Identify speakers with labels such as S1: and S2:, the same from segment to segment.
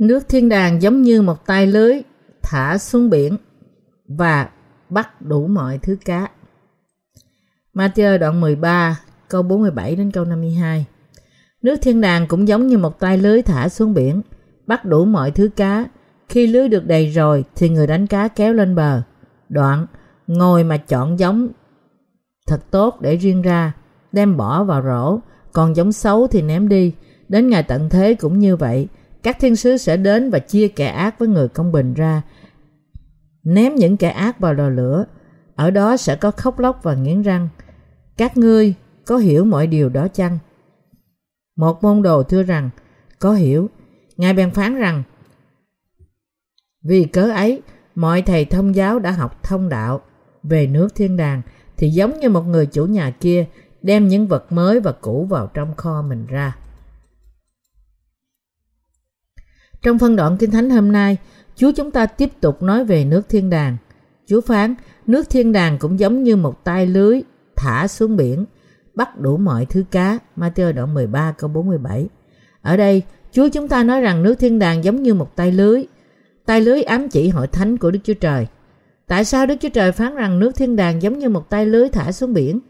S1: Nước thiên đàng giống như một tay lưới thả xuống biển và bắt đủ mọi thứ cá. Matthew đoạn 13 câu 47 đến câu 52 Nước thiên đàng cũng giống như một tay lưới thả xuống biển, bắt đủ mọi thứ cá. Khi lưới được đầy rồi thì người đánh cá kéo lên bờ. Đoạn, ngồi mà chọn giống thật tốt để riêng ra, đem bỏ vào rổ, còn giống xấu thì ném đi. Đến ngày tận thế cũng như vậy, các thiên sứ sẽ đến và chia kẻ ác với người công bình ra, ném những kẻ ác vào lò lửa. Ở đó sẽ có khóc lóc và nghiến răng. Các ngươi có hiểu mọi điều đó chăng? Một môn đồ thưa rằng, có hiểu. Ngài bèn phán rằng, vì cớ ấy, mọi thầy thông giáo đã học thông đạo về nước thiên đàng thì giống như một người chủ nhà kia đem những vật mới và cũ vào trong kho mình ra. Trong phân đoạn Kinh Thánh hôm nay, Chúa chúng ta tiếp tục nói về nước thiên đàng. Chúa phán, nước thiên đàng cũng giống như một tay lưới thả xuống biển, bắt đủ mọi thứ cá. Matthew đoạn 13 câu 47. Ở đây, Chúa chúng ta nói rằng nước thiên đàng giống như một tay lưới. Tay lưới ám chỉ hội thánh của Đức Chúa Trời. Tại sao Đức Chúa Trời phán rằng nước thiên đàng giống như một tay lưới thả xuống biển?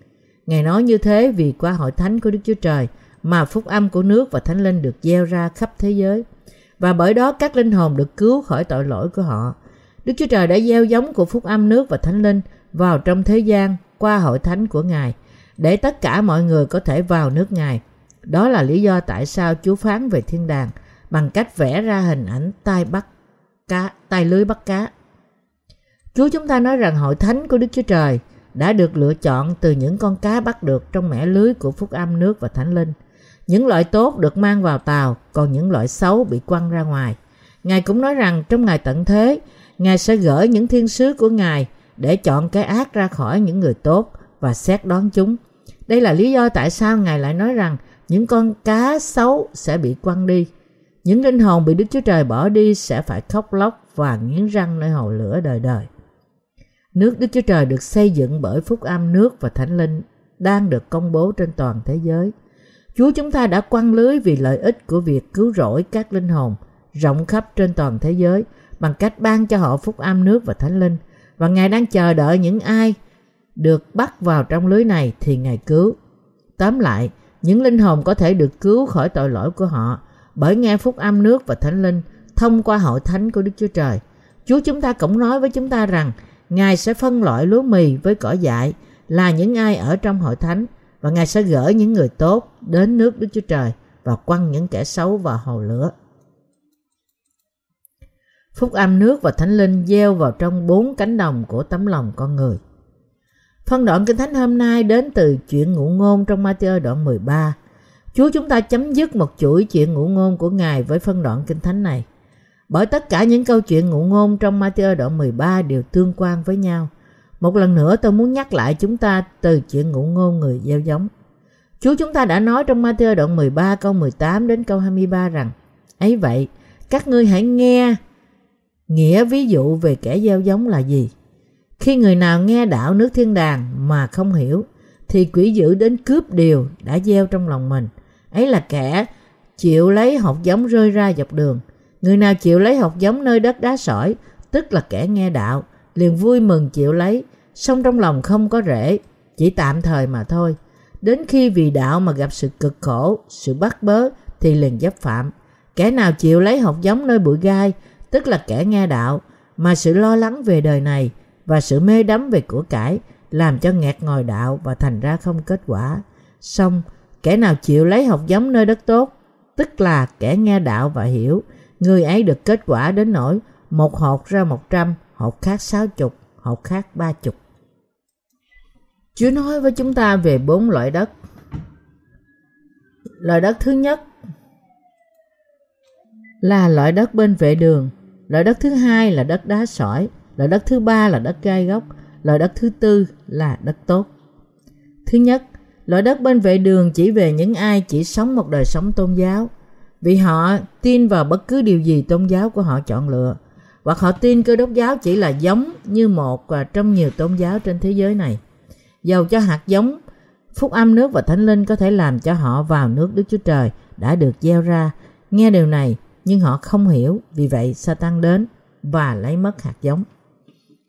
S1: Ngài nói như thế vì qua hội thánh của Đức Chúa Trời mà phúc âm của nước và thánh linh được gieo ra khắp thế giới. Và bởi đó các linh hồn được cứu khỏi tội lỗi của họ. Đức Chúa Trời đã gieo giống của phúc âm nước và thánh linh vào trong thế gian qua hội thánh của Ngài để tất cả mọi người có thể vào nước Ngài. Đó là lý do tại sao Chúa phán về thiên đàng bằng cách vẽ ra hình ảnh tay bắt cá, tay lưới bắt cá. Chúa chúng ta nói rằng hội thánh của Đức Chúa Trời đã được lựa chọn từ những con cá bắt được trong mẻ lưới của phúc âm nước và thánh linh. Những loại tốt được mang vào tàu, còn những loại xấu bị quăng ra ngoài. Ngài cũng nói rằng trong ngày tận thế, Ngài sẽ gửi những thiên sứ của Ngài để chọn cái ác ra khỏi những người tốt và xét đoán chúng. Đây là lý do tại sao Ngài lại nói rằng những con cá xấu sẽ bị quăng đi. Những linh hồn bị Đức Chúa Trời bỏ đi sẽ phải khóc lóc và nghiến răng nơi hồ lửa đời đời. Nước Đức Chúa Trời được xây dựng bởi phúc âm nước và thánh linh đang được công bố trên toàn thế giới. Chúa chúng ta đã quăng lưới vì lợi ích của việc cứu rỗi các linh hồn rộng khắp trên toàn thế giới bằng cách ban cho họ phúc âm nước và thánh linh và Ngài đang chờ đợi những ai được bắt vào trong lưới này thì Ngài cứu. Tóm lại, những linh hồn có thể được cứu khỏi tội lỗi của họ bởi nghe phúc âm nước và thánh linh thông qua hội thánh của Đức Chúa Trời. Chúa chúng ta cũng nói với chúng ta rằng Ngài sẽ phân loại lúa mì với cỏ dại là những ai ở trong hội thánh và Ngài sẽ gửi những người tốt đến nước Đức Chúa Trời và quăng những kẻ xấu vào hồ lửa. Phúc âm nước và thánh linh gieo vào trong bốn cánh đồng của tấm lòng con người. Phân đoạn Kinh Thánh hôm nay đến từ chuyện ngụ ngôn trong Matthew đoạn 13. Chúa chúng ta chấm dứt một chuỗi chuyện ngụ ngôn của Ngài với phân đoạn Kinh Thánh này. Bởi tất cả những câu chuyện ngụ ngôn trong Matthew đoạn 13 đều tương quan với nhau. Một lần nữa tôi muốn nhắc lại chúng ta từ chuyện ngụ ngôn người gieo giống. Chúa chúng ta đã nói trong Matthew đoạn 13 câu 18 đến câu 23 rằng ấy vậy, các ngươi hãy nghe nghĩa ví dụ về kẻ gieo giống là gì. Khi người nào nghe đạo nước thiên đàng mà không hiểu thì quỷ dữ đến cướp điều đã gieo trong lòng mình. Ấy là kẻ chịu lấy hột giống rơi ra dọc đường Người nào chịu lấy hột giống nơi đất đá sỏi, tức là kẻ nghe đạo, liền vui mừng chịu lấy, song trong lòng không có rễ, chỉ tạm thời mà thôi. Đến khi vì đạo mà gặp sự cực khổ, sự bắt bớ thì liền chấp phạm. Kẻ nào chịu lấy hột giống nơi bụi gai, tức là kẻ nghe đạo, mà sự lo lắng về đời này và sự mê đắm về của cải làm cho nghẹt ngòi đạo và thành ra không kết quả. Xong, kẻ nào chịu lấy học giống nơi đất tốt, tức là kẻ nghe đạo và hiểu, Người ấy được kết quả đến nỗi một hột ra một trăm, hột khác sáu chục, hột khác ba chục. Chúa nói với chúng ta về bốn loại đất. Loại đất thứ nhất là loại đất bên vệ đường. Loại đất thứ hai là đất đá sỏi. Loại đất thứ ba là đất gai gốc. Loại đất thứ tư là đất tốt. Thứ nhất, loại đất bên vệ đường chỉ về những ai chỉ sống một đời sống tôn giáo vì họ tin vào bất cứ điều gì tôn giáo của họ chọn lựa hoặc họ tin cơ đốc giáo chỉ là giống như một trong nhiều tôn giáo trên thế giới này dầu cho hạt giống phúc âm nước và thánh linh có thể làm cho họ vào nước đức chúa trời đã được gieo ra nghe điều này nhưng họ không hiểu, vì vậy Satan đến và lấy mất hạt giống.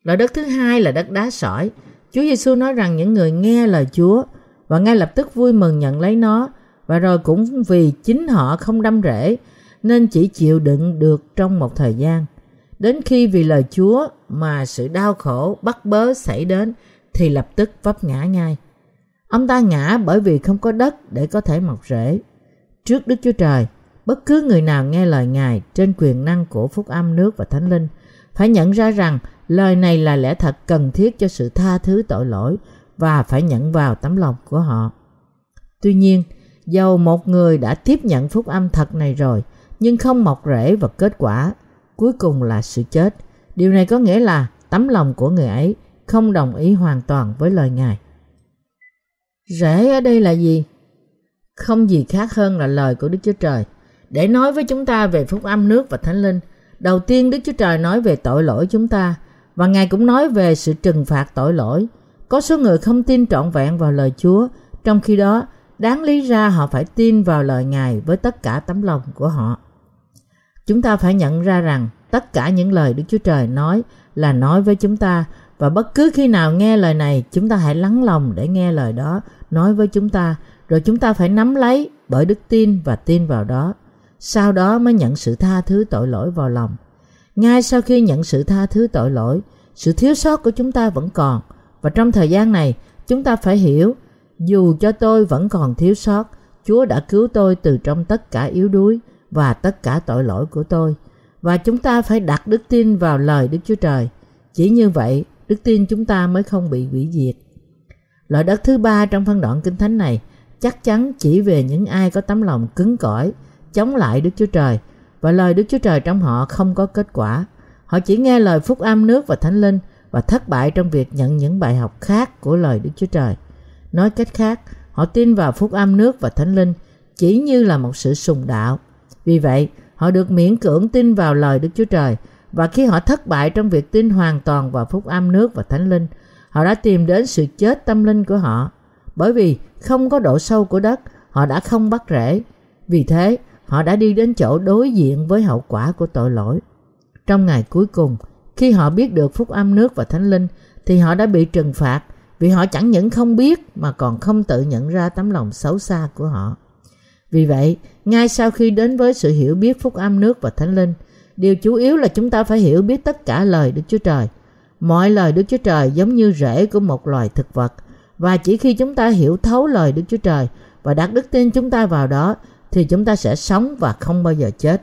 S1: Loại đất thứ hai là đất đá sỏi. Chúa Giêsu nói rằng những người nghe lời Chúa và ngay lập tức vui mừng nhận lấy nó và rồi cũng vì chính họ không đâm rễ nên chỉ chịu đựng được trong một thời gian. Đến khi vì lời Chúa mà sự đau khổ bắt bớ xảy đến thì lập tức vấp ngã ngay. Ông ta ngã bởi vì không có đất để có thể mọc rễ. Trước Đức Chúa Trời, bất cứ người nào nghe lời Ngài trên quyền năng của phúc âm nước và thánh linh phải nhận ra rằng lời này là lẽ thật cần thiết cho sự tha thứ tội lỗi và phải nhận vào tấm lòng của họ. Tuy nhiên, dầu một người đã tiếp nhận phúc âm thật này rồi nhưng không mọc rễ và kết quả cuối cùng là sự chết. Điều này có nghĩa là tấm lòng của người ấy không đồng ý hoàn toàn với lời Ngài. Rễ ở đây là gì? Không gì khác hơn là lời của Đức Chúa Trời. Để nói với chúng ta về phúc âm nước và thánh linh, đầu tiên Đức Chúa Trời nói về tội lỗi chúng ta và Ngài cũng nói về sự trừng phạt tội lỗi. Có số người không tin trọn vẹn vào lời Chúa, trong khi đó đáng lý ra họ phải tin vào lời Ngài với tất cả tấm lòng của họ. Chúng ta phải nhận ra rằng tất cả những lời Đức Chúa Trời nói là nói với chúng ta và bất cứ khi nào nghe lời này, chúng ta hãy lắng lòng để nghe lời đó, nói với chúng ta. Rồi chúng ta phải nắm lấy bởi đức tin và tin vào đó. Sau đó mới nhận sự tha thứ tội lỗi vào lòng. Ngay sau khi nhận sự tha thứ tội lỗi, sự thiếu sót của chúng ta vẫn còn. Và trong thời gian này, chúng ta phải hiểu, dù cho tôi vẫn còn thiếu sót, chúa đã cứu tôi từ trong tất cả yếu đuối và tất cả tội lỗi của tôi. Và chúng ta phải đặt đức tin vào lời đức chúa trời. Chỉ như vậy đức tin chúng ta mới không bị hủy diệt. Loại đất thứ ba trong phân đoạn kinh thánh này chắc chắn chỉ về những ai có tấm lòng cứng cỏi chống lại đức chúa trời. Và lời đức chúa trời trong họ không có kết quả. Họ chỉ nghe lời phúc âm nước và thánh linh và thất bại trong việc nhận những bài học khác của lời đức chúa trời. Nói cách khác họ tin vào phúc âm nước và thánh linh chỉ như là một sự sùng đạo. Vì vậy, họ được miễn cưỡng tin vào lời Đức Chúa Trời và khi họ thất bại trong việc tin hoàn toàn vào phúc âm nước và thánh linh, họ đã tìm đến sự chết tâm linh của họ. Bởi vì không có độ sâu của đất, họ đã không bắt rễ. Vì thế, họ đã đi đến chỗ đối diện với hậu quả của tội lỗi. Trong ngày cuối cùng, khi họ biết được phúc âm nước và thánh linh, thì họ đã bị trừng phạt vì họ chẳng những không biết mà còn không tự nhận ra tấm lòng xấu xa của họ. Vì vậy, ngay sau khi đến với sự hiểu biết phúc âm nước và thánh linh, điều chủ yếu là chúng ta phải hiểu biết tất cả lời Đức Chúa Trời. Mọi lời Đức Chúa Trời giống như rễ của một loài thực vật và chỉ khi chúng ta hiểu thấu lời Đức Chúa Trời và đặt đức tin chúng ta vào đó thì chúng ta sẽ sống và không bao giờ chết.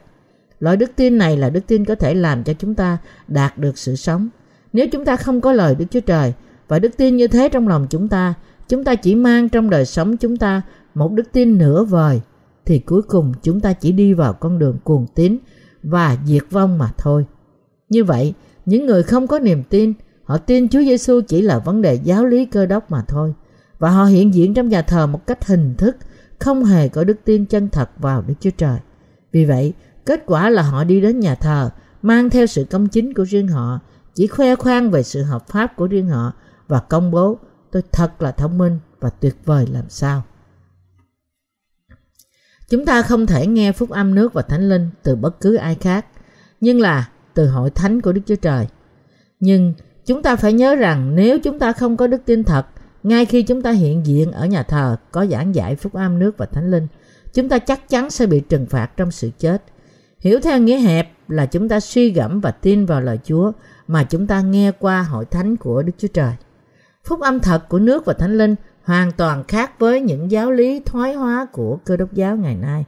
S1: Loại đức tin này là đức tin có thể làm cho chúng ta đạt được sự sống. Nếu chúng ta không có lời Đức Chúa Trời và đức tin như thế trong lòng chúng ta, chúng ta chỉ mang trong đời sống chúng ta một đức tin nửa vời thì cuối cùng chúng ta chỉ đi vào con đường cuồng tín và diệt vong mà thôi. Như vậy, những người không có niềm tin, họ tin Chúa Giêsu chỉ là vấn đề giáo lý cơ đốc mà thôi và họ hiện diện trong nhà thờ một cách hình thức, không hề có đức tin chân thật vào Đức Chúa Trời. Vì vậy, kết quả là họ đi đến nhà thờ mang theo sự công chính của riêng họ, chỉ khoe khoang về sự hợp pháp của riêng họ và công bố tôi thật là thông minh và tuyệt vời làm sao. Chúng ta không thể nghe phúc âm nước và thánh linh từ bất cứ ai khác, nhưng là từ hội thánh của Đức Chúa Trời. Nhưng chúng ta phải nhớ rằng nếu chúng ta không có đức tin thật, ngay khi chúng ta hiện diện ở nhà thờ có giảng giải phúc âm nước và thánh linh, chúng ta chắc chắn sẽ bị trừng phạt trong sự chết. Hiểu theo nghĩa hẹp là chúng ta suy gẫm và tin vào lời Chúa mà chúng ta nghe qua hội thánh của Đức Chúa Trời. Phúc âm thật của nước và thánh linh hoàn toàn khác với những giáo lý thoái hóa của cơ đốc giáo ngày nay.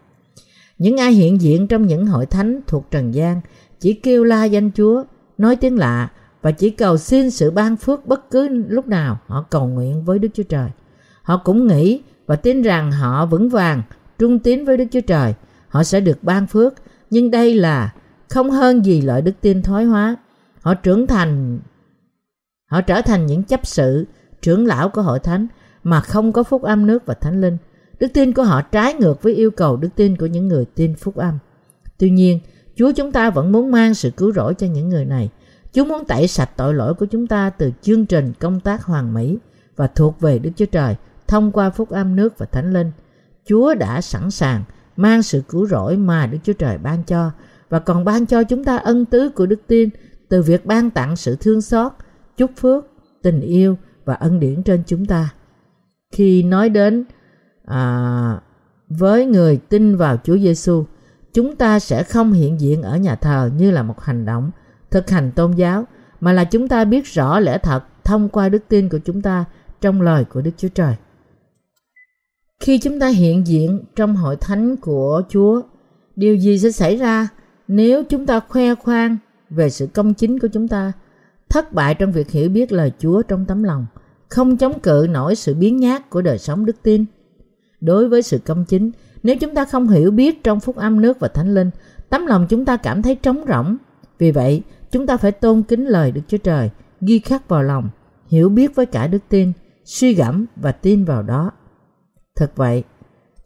S1: Những ai hiện diện trong những hội thánh thuộc trần gian chỉ kêu la danh Chúa, nói tiếng lạ và chỉ cầu xin sự ban phước bất cứ lúc nào họ cầu nguyện với Đức Chúa Trời. Họ cũng nghĩ và tin rằng họ vững vàng, trung tín với Đức Chúa Trời, họ sẽ được ban phước, nhưng đây là không hơn gì loại đức tin thoái hóa. Họ trưởng thành họ trở thành những chấp sự, trưởng lão của hội thánh mà không có phúc âm nước và thánh linh. Đức tin của họ trái ngược với yêu cầu đức tin của những người tin phúc âm. Tuy nhiên, Chúa chúng ta vẫn muốn mang sự cứu rỗi cho những người này. Chúa muốn tẩy sạch tội lỗi của chúng ta từ chương trình công tác hoàn mỹ và thuộc về Đức Chúa Trời thông qua phúc âm nước và thánh linh. Chúa đã sẵn sàng mang sự cứu rỗi mà Đức Chúa Trời ban cho và còn ban cho chúng ta ân tứ của đức tin từ việc ban tặng sự thương xót, chúc phước, tình yêu và ân điển trên chúng ta. Khi nói đến à, với người tin vào Chúa Giêsu, chúng ta sẽ không hiện diện ở nhà thờ như là một hành động thực hành tôn giáo mà là chúng ta biết rõ lẽ thật thông qua đức tin của chúng ta trong lời của Đức Chúa Trời. Khi chúng ta hiện diện trong hội thánh của Chúa, điều gì sẽ xảy ra nếu chúng ta khoe khoang về sự công chính của chúng ta, thất bại trong việc hiểu biết lời Chúa trong tấm lòng, không chống cự nổi sự biến nhát của đời sống đức tin? Đối với sự công chính, nếu chúng ta không hiểu biết trong phúc âm nước và thánh linh, tấm lòng chúng ta cảm thấy trống rỗng. Vì vậy, chúng ta phải tôn kính lời Đức Chúa Trời, ghi khắc vào lòng, hiểu biết với cả đức tin, suy gẫm và tin vào đó. Thật vậy,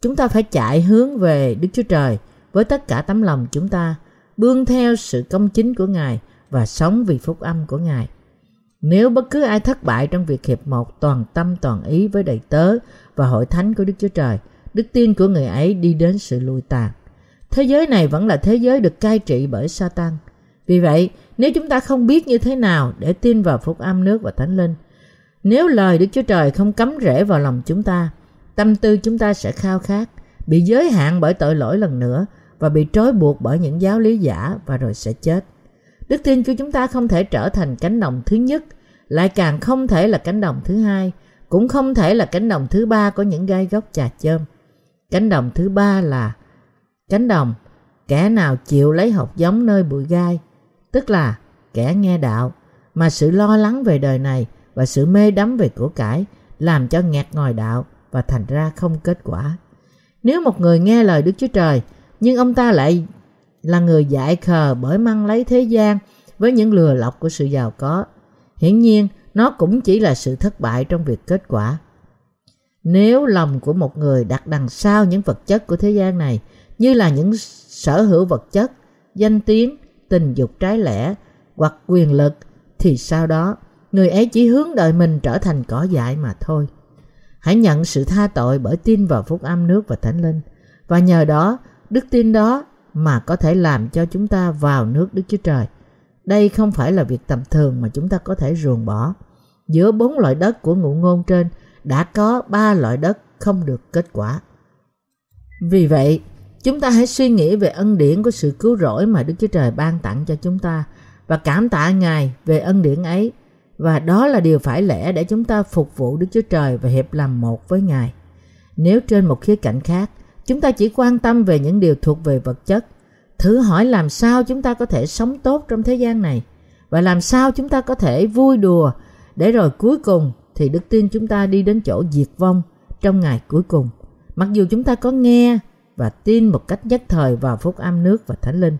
S1: chúng ta phải chạy hướng về Đức Chúa Trời với tất cả tấm lòng chúng ta, bươn theo sự công chính của Ngài và sống vì phúc âm của Ngài. Nếu bất cứ ai thất bại trong việc hiệp một toàn tâm toàn ý với đầy tớ và hội thánh của Đức Chúa Trời, đức tin của người ấy đi đến sự lùi tàn. Thế giới này vẫn là thế giới được cai trị bởi Satan. Vì vậy, nếu chúng ta không biết như thế nào để tin vào phúc âm nước và thánh linh, nếu lời Đức Chúa Trời không cấm rễ vào lòng chúng ta, tâm tư chúng ta sẽ khao khát, bị giới hạn bởi tội lỗi lần nữa và bị trói buộc bởi những giáo lý giả và rồi sẽ chết. Đức tin của chúng ta không thể trở thành cánh đồng thứ nhất, lại càng không thể là cánh đồng thứ hai, cũng không thể là cánh đồng thứ ba của những gai góc trà chôm. Cánh đồng thứ ba là cánh đồng kẻ nào chịu lấy học giống nơi bụi gai, tức là kẻ nghe đạo mà sự lo lắng về đời này và sự mê đắm về của cải làm cho nghẹt ngòi đạo và thành ra không kết quả. Nếu một người nghe lời Đức Chúa Trời nhưng ông ta lại là người dại khờ bởi mang lấy thế gian với những lừa lọc của sự giàu có. Hiển nhiên, nó cũng chỉ là sự thất bại trong việc kết quả. Nếu lòng của một người đặt đằng sau những vật chất của thế gian này như là những sở hữu vật chất, danh tiếng, tình dục trái lẽ hoặc quyền lực thì sau đó người ấy chỉ hướng đợi mình trở thành cỏ dại mà thôi. Hãy nhận sự tha tội bởi tin vào phúc âm nước và thánh linh và nhờ đó đức tin đó mà có thể làm cho chúng ta vào nước Đức Chúa Trời. Đây không phải là việc tầm thường mà chúng ta có thể ruồng bỏ. Giữa bốn loại đất của ngụ ngôn trên đã có ba loại đất không được kết quả. Vì vậy, chúng ta hãy suy nghĩ về ân điển của sự cứu rỗi mà Đức Chúa Trời ban tặng cho chúng ta và cảm tạ Ngài về ân điển ấy. Và đó là điều phải lẽ để chúng ta phục vụ Đức Chúa Trời và hiệp làm một với Ngài. Nếu trên một khía cạnh khác, chúng ta chỉ quan tâm về những điều thuộc về vật chất, thử hỏi làm sao chúng ta có thể sống tốt trong thế gian này và làm sao chúng ta có thể vui đùa để rồi cuối cùng thì đức tin chúng ta đi đến chỗ diệt vong trong ngày cuối cùng. Mặc dù chúng ta có nghe và tin một cách nhất thời vào phúc âm nước và thánh linh.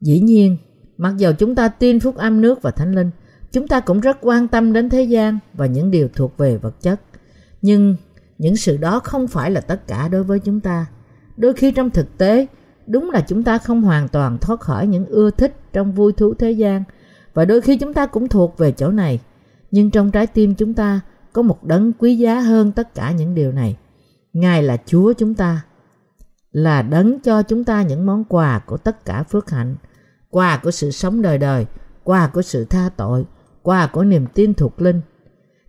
S1: Dĩ nhiên, mặc dù chúng ta tin phúc âm nước và thánh linh, chúng ta cũng rất quan tâm đến thế gian và những điều thuộc về vật chất. Nhưng những sự đó không phải là tất cả đối với chúng ta. Đôi khi trong thực tế, đúng là chúng ta không hoàn toàn thoát khỏi những ưa thích trong vui thú thế gian và đôi khi chúng ta cũng thuộc về chỗ này. Nhưng trong trái tim chúng ta có một đấng quý giá hơn tất cả những điều này. Ngài là Chúa chúng ta, là đấng cho chúng ta những món quà của tất cả phước hạnh, quà của sự sống đời đời, quà của sự tha tội, quà của niềm tin thuộc linh.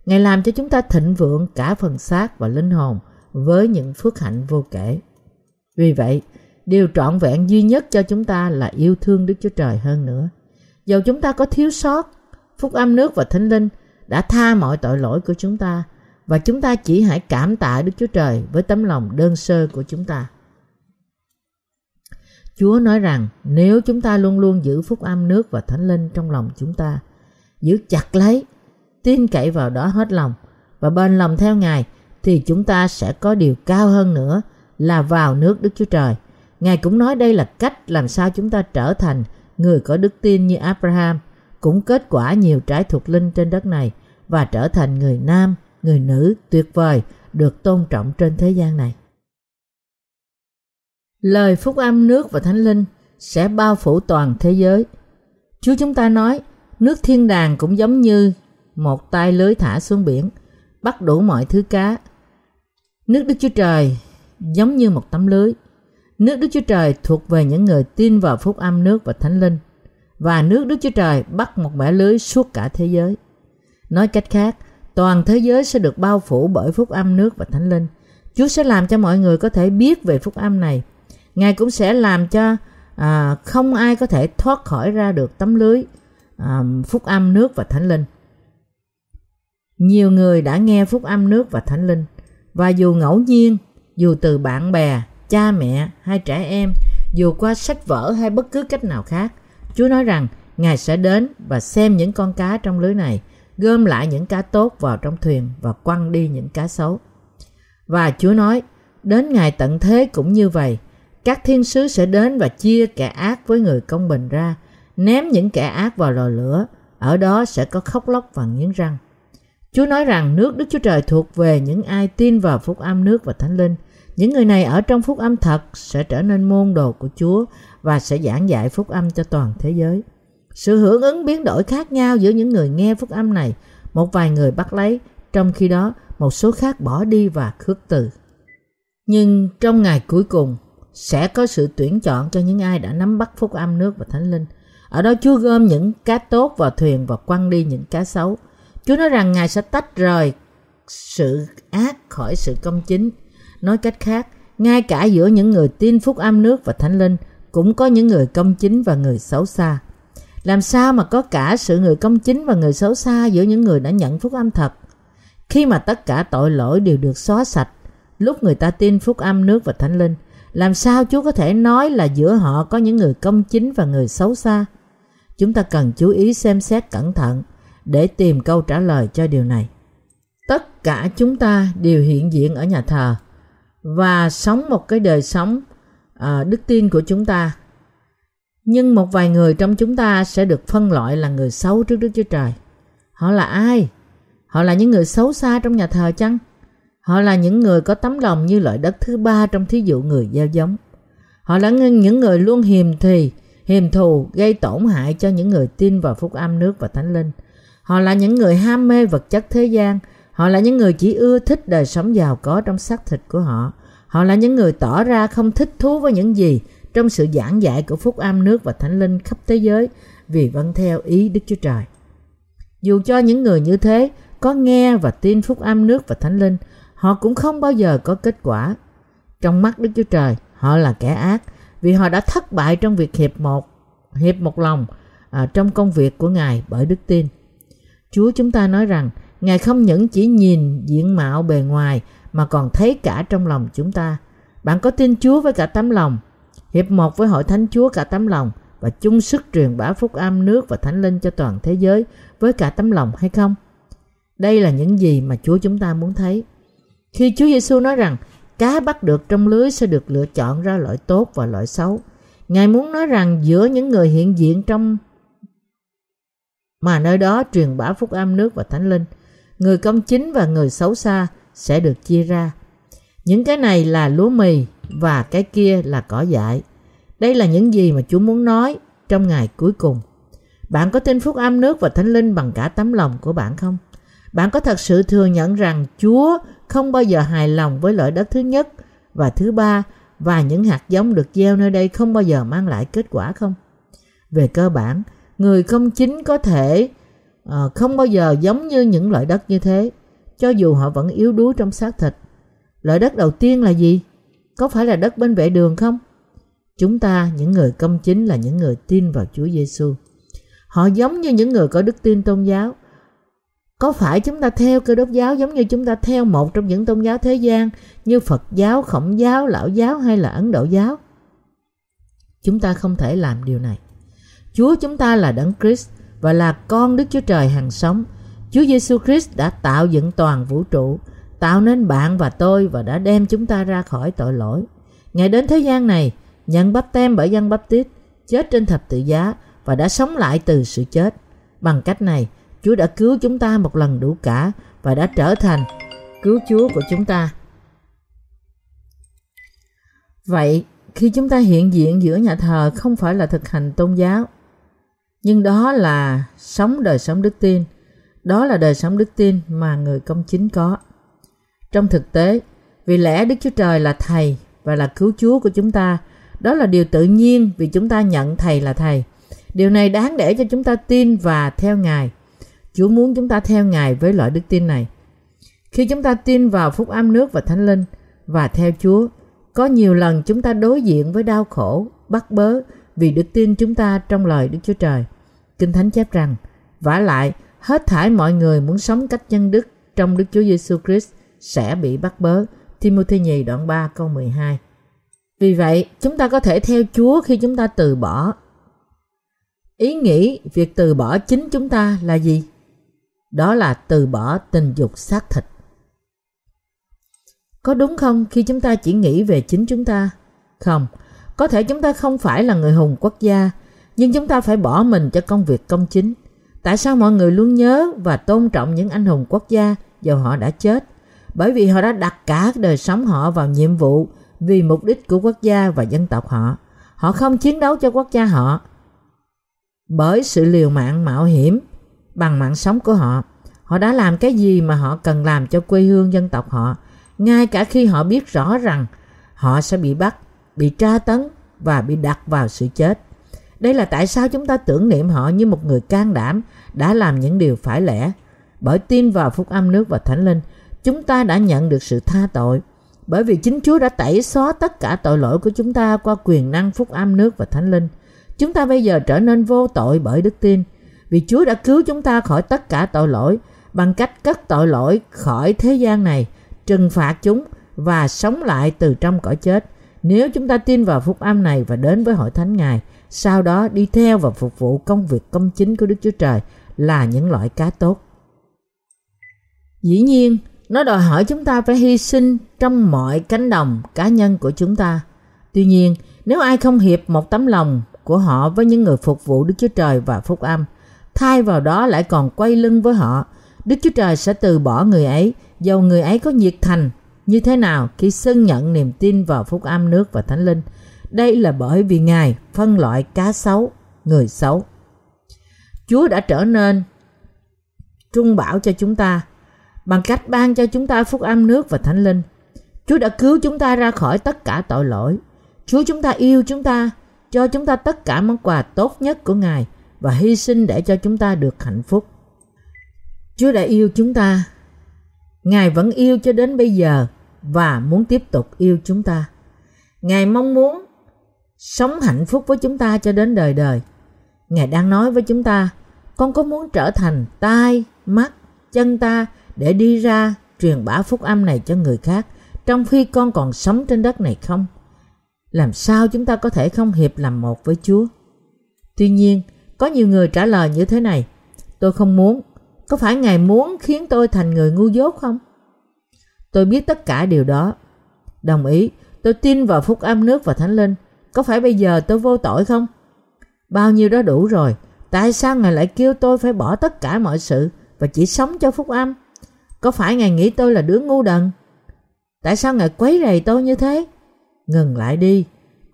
S1: Ngài làm cho chúng ta thịnh vượng cả phần xác và linh hồn với những phước hạnh vô kể. Vì vậy, điều trọn vẹn duy nhất cho chúng ta là yêu thương Đức Chúa Trời hơn nữa. Dầu chúng ta có thiếu sót, phúc âm nước và thánh linh đã tha mọi tội lỗi của chúng ta và chúng ta chỉ hãy cảm tạ Đức Chúa Trời với tấm lòng đơn sơ của chúng ta. Chúa nói rằng nếu chúng ta luôn luôn giữ phúc âm nước và thánh linh trong lòng chúng ta, giữ chặt lấy, tin cậy vào đó hết lòng và bên lòng theo Ngài thì chúng ta sẽ có điều cao hơn nữa là vào nước Đức Chúa Trời. Ngài cũng nói đây là cách làm sao chúng ta trở thành người có đức tin như Abraham, cũng kết quả nhiều trái thuộc linh trên đất này và trở thành người nam, người nữ tuyệt vời được tôn trọng trên thế gian này. Lời phúc âm nước và thánh linh sẽ bao phủ toàn thế giới. Chúa chúng ta nói, nước thiên đàng cũng giống như một tay lưới thả xuống biển, bắt đủ mọi thứ cá. Nước Đức Chúa Trời giống như một tấm lưới. Nước Đức Chúa Trời thuộc về những người tin vào phúc âm nước và thánh linh. Và nước Đức Chúa Trời bắt một mẻ lưới suốt cả thế giới. Nói cách khác, toàn thế giới sẽ được bao phủ bởi phúc âm nước và thánh linh. Chúa sẽ làm cho mọi người có thể biết về phúc âm này. Ngài cũng sẽ làm cho à, không ai có thể thoát khỏi ra được tấm lưới à, phúc âm nước và thánh linh. Nhiều người đã nghe phúc âm nước và thánh linh và dù ngẫu nhiên, dù từ bạn bè, cha mẹ hay trẻ em, dù qua sách vở hay bất cứ cách nào khác, Chúa nói rằng Ngài sẽ đến và xem những con cá trong lưới này, gom lại những cá tốt vào trong thuyền và quăng đi những cá xấu. Và Chúa nói, đến ngày tận thế cũng như vậy, các thiên sứ sẽ đến và chia kẻ ác với người công bình ra, ném những kẻ ác vào lò lửa, ở đó sẽ có khóc lóc và nghiến răng. Chúa nói rằng nước Đức Chúa Trời thuộc về những ai tin vào phúc âm nước và thánh linh. Những người này ở trong phúc âm thật sẽ trở nên môn đồ của Chúa và sẽ giảng dạy phúc âm cho toàn thế giới. Sự hưởng ứng biến đổi khác nhau giữa những người nghe phúc âm này, một vài người bắt lấy, trong khi đó một số khác bỏ đi và khước từ. Nhưng trong ngày cuối cùng, sẽ có sự tuyển chọn cho những ai đã nắm bắt phúc âm nước và thánh linh. Ở đó Chúa gom những cá tốt vào thuyền và quăng đi những cá xấu. Chúa nói rằng Ngài sẽ tách rời sự ác khỏi sự công chính. Nói cách khác, ngay cả giữa những người tin phúc âm nước và thánh linh cũng có những người công chính và người xấu xa. Làm sao mà có cả sự người công chính và người xấu xa giữa những người đã nhận phúc âm thật? Khi mà tất cả tội lỗi đều được xóa sạch, lúc người ta tin phúc âm nước và thánh linh, làm sao Chúa có thể nói là giữa họ có những người công chính và người xấu xa? Chúng ta cần chú ý xem xét cẩn thận để tìm câu trả lời cho điều này. Tất cả chúng ta đều hiện diện ở nhà thờ và sống một cái đời sống à, đức tin của chúng ta. Nhưng một vài người trong chúng ta sẽ được phân loại là người xấu trước Đức Chúa Trời. Họ là ai? Họ là những người xấu xa trong nhà thờ chăng? Họ là những người có tấm lòng như loại đất thứ ba trong thí dụ người gieo giống. Họ là những người luôn hiềm thì, hiềm thù, gây tổn hại cho những người tin vào phúc âm nước và thánh linh. Họ là những người ham mê vật chất thế gian. Họ là những người chỉ ưa thích đời sống giàu có trong xác thịt của họ. Họ là những người tỏ ra không thích thú với những gì trong sự giảng dạy của phúc âm nước và thánh linh khắp thế giới vì vâng theo ý Đức Chúa Trời. Dù cho những người như thế có nghe và tin phúc âm nước và thánh linh, họ cũng không bao giờ có kết quả. Trong mắt Đức Chúa Trời, họ là kẻ ác vì họ đã thất bại trong việc hiệp một, hiệp một lòng à, trong công việc của Ngài bởi đức tin. Chúa chúng ta nói rằng Ngài không những chỉ nhìn diện mạo bề ngoài mà còn thấy cả trong lòng chúng ta. Bạn có tin Chúa với cả tấm lòng, hiệp một với hội thánh Chúa cả tấm lòng và chung sức truyền bá phúc âm nước và thánh linh cho toàn thế giới với cả tấm lòng hay không? Đây là những gì mà Chúa chúng ta muốn thấy. Khi Chúa Giêsu nói rằng cá bắt được trong lưới sẽ được lựa chọn ra loại tốt và loại xấu, Ngài muốn nói rằng giữa những người hiện diện trong mà nơi đó truyền bá phúc âm nước và thánh linh, người công chính và người xấu xa sẽ được chia ra. Những cái này là lúa mì và cái kia là cỏ dại. Đây là những gì mà Chúa muốn nói trong ngày cuối cùng. Bạn có tin phúc âm nước và thánh linh bằng cả tấm lòng của bạn không? Bạn có thật sự thừa nhận rằng Chúa không bao giờ hài lòng với loại đất thứ nhất và thứ ba và những hạt giống được gieo nơi đây không bao giờ mang lại kết quả không? Về cơ bản, người công chính có thể uh, không bao giờ giống như những loại đất như thế, cho dù họ vẫn yếu đuối trong xác thịt. Loại đất đầu tiên là gì? Có phải là đất bên vệ đường không? Chúng ta, những người công chính là những người tin vào Chúa Giêsu. Họ giống như những người có đức tin tôn giáo. Có phải chúng ta theo cơ đốc giáo giống như chúng ta theo một trong những tôn giáo thế gian như Phật giáo, Khổng giáo, Lão giáo hay là Ấn Độ giáo? Chúng ta không thể làm điều này. Chúa chúng ta là Đấng Christ và là con Đức Chúa Trời hằng sống. Chúa Giêsu Christ đã tạo dựng toàn vũ trụ, tạo nên bạn và tôi và đã đem chúng ta ra khỏi tội lỗi. Ngài đến thế gian này, nhận bắp tem bởi dân bắp tít, chết trên thập tự giá và đã sống lại từ sự chết. Bằng cách này, Chúa đã cứu chúng ta một lần đủ cả và đã trở thành cứu Chúa của chúng ta. Vậy, khi chúng ta hiện diện giữa nhà thờ không phải là thực hành tôn giáo, nhưng đó là sống đời sống đức tin. Đó là đời sống đức tin mà người công chính có. Trong thực tế, vì lẽ Đức Chúa Trời là Thầy và là cứu Chúa của chúng ta. Đó là điều tự nhiên vì chúng ta nhận Thầy là Thầy. Điều này đáng để cho chúng ta tin và theo Ngài. Chúa muốn chúng ta theo Ngài với loại đức tin này. Khi chúng ta tin vào phúc âm nước và thánh linh và theo Chúa, có nhiều lần chúng ta đối diện với đau khổ, bắt bớ vì đức tin chúng ta trong lời Đức Chúa Trời. Kinh Thánh chép rằng, vả lại, hết thải mọi người muốn sống cách nhân đức trong Đức Chúa Giêsu Christ sẽ bị bắt bớ. Timothy nhì đoạn 3 câu 12 Vì vậy, chúng ta có thể theo Chúa khi chúng ta từ bỏ. Ý nghĩ việc từ bỏ chính chúng ta là gì? Đó là từ bỏ tình dục xác thịt. Có đúng không khi chúng ta chỉ nghĩ về chính chúng ta? Không, có thể chúng ta không phải là người hùng quốc gia, nhưng chúng ta phải bỏ mình cho công việc công chính. Tại sao mọi người luôn nhớ và tôn trọng những anh hùng quốc gia dù họ đã chết? Bởi vì họ đã đặt cả đời sống họ vào nhiệm vụ vì mục đích của quốc gia và dân tộc họ. Họ không chiến đấu cho quốc gia họ bởi sự liều mạng mạo hiểm bằng mạng sống của họ. Họ đã làm cái gì mà họ cần làm cho quê hương dân tộc họ, ngay cả khi họ biết rõ rằng họ sẽ bị bắt, bị tra tấn và bị đặt vào sự chết. Đây là tại sao chúng ta tưởng niệm họ như một người can đảm đã làm những điều phải lẽ. Bởi tin vào phúc âm nước và thánh linh, chúng ta đã nhận được sự tha tội. Bởi vì chính Chúa đã tẩy xóa tất cả tội lỗi của chúng ta qua quyền năng phúc âm nước và thánh linh. Chúng ta bây giờ trở nên vô tội bởi đức tin. Vì Chúa đã cứu chúng ta khỏi tất cả tội lỗi bằng cách cất tội lỗi khỏi thế gian này, trừng phạt chúng và sống lại từ trong cõi chết. Nếu chúng ta tin vào phúc âm này và đến với hội thánh Ngài, sau đó đi theo và phục vụ công việc công chính của Đức Chúa Trời là những loại cá tốt. Dĩ nhiên, nó đòi hỏi chúng ta phải hy sinh trong mọi cánh đồng cá nhân của chúng ta. Tuy nhiên, nếu ai không hiệp một tấm lòng của họ với những người phục vụ Đức Chúa Trời và phúc âm, thay vào đó lại còn quay lưng với họ, Đức Chúa Trời sẽ từ bỏ người ấy, dầu người ấy có nhiệt thành như thế nào khi xưng nhận niềm tin vào phúc âm nước và thánh linh. Đây là bởi vì Ngài phân loại cá xấu, người xấu. Chúa đã trở nên trung bảo cho chúng ta bằng cách ban cho chúng ta phúc âm nước và thánh linh. Chúa đã cứu chúng ta ra khỏi tất cả tội lỗi. Chúa chúng ta yêu chúng ta, cho chúng ta tất cả món quà tốt nhất của Ngài và hy sinh để cho chúng ta được hạnh phúc. Chúa đã yêu chúng ta. Ngài vẫn yêu cho đến bây giờ và muốn tiếp tục yêu chúng ta. Ngài mong muốn sống hạnh phúc với chúng ta cho đến đời đời. Ngài đang nói với chúng ta, con có muốn trở thành tai, mắt, chân ta để đi ra truyền bá phúc âm này cho người khác trong khi con còn sống trên đất này không? Làm sao chúng ta có thể không hiệp làm một với Chúa? Tuy nhiên, có nhiều người trả lời như thế này. Tôi không muốn. Có phải Ngài muốn khiến tôi thành người ngu dốt không? Tôi biết tất cả điều đó. Đồng ý, tôi tin vào phúc âm nước và thánh linh. Có phải bây giờ tôi vô tội không? Bao nhiêu đó đủ rồi. Tại sao Ngài lại kêu tôi phải bỏ tất cả mọi sự và chỉ sống cho phúc âm? Có phải Ngài nghĩ tôi là đứa ngu đần? Tại sao Ngài quấy rầy tôi như thế? Ngừng lại đi.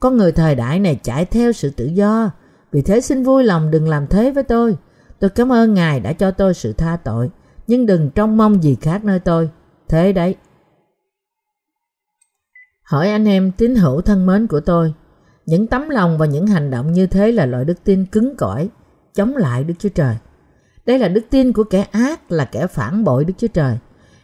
S1: Con người thời đại này chạy theo sự tự do. Vì thế xin vui lòng đừng làm thế với tôi. Tôi cảm ơn Ngài đã cho tôi sự tha tội. Nhưng đừng trông mong gì khác nơi tôi. Thế đấy. Hỏi anh em tín hữu thân mến của tôi. Những tấm lòng và những hành động như thế là loại đức tin cứng cỏi, chống lại Đức Chúa Trời. Đây là đức tin của kẻ ác, là kẻ phản bội Đức Chúa Trời.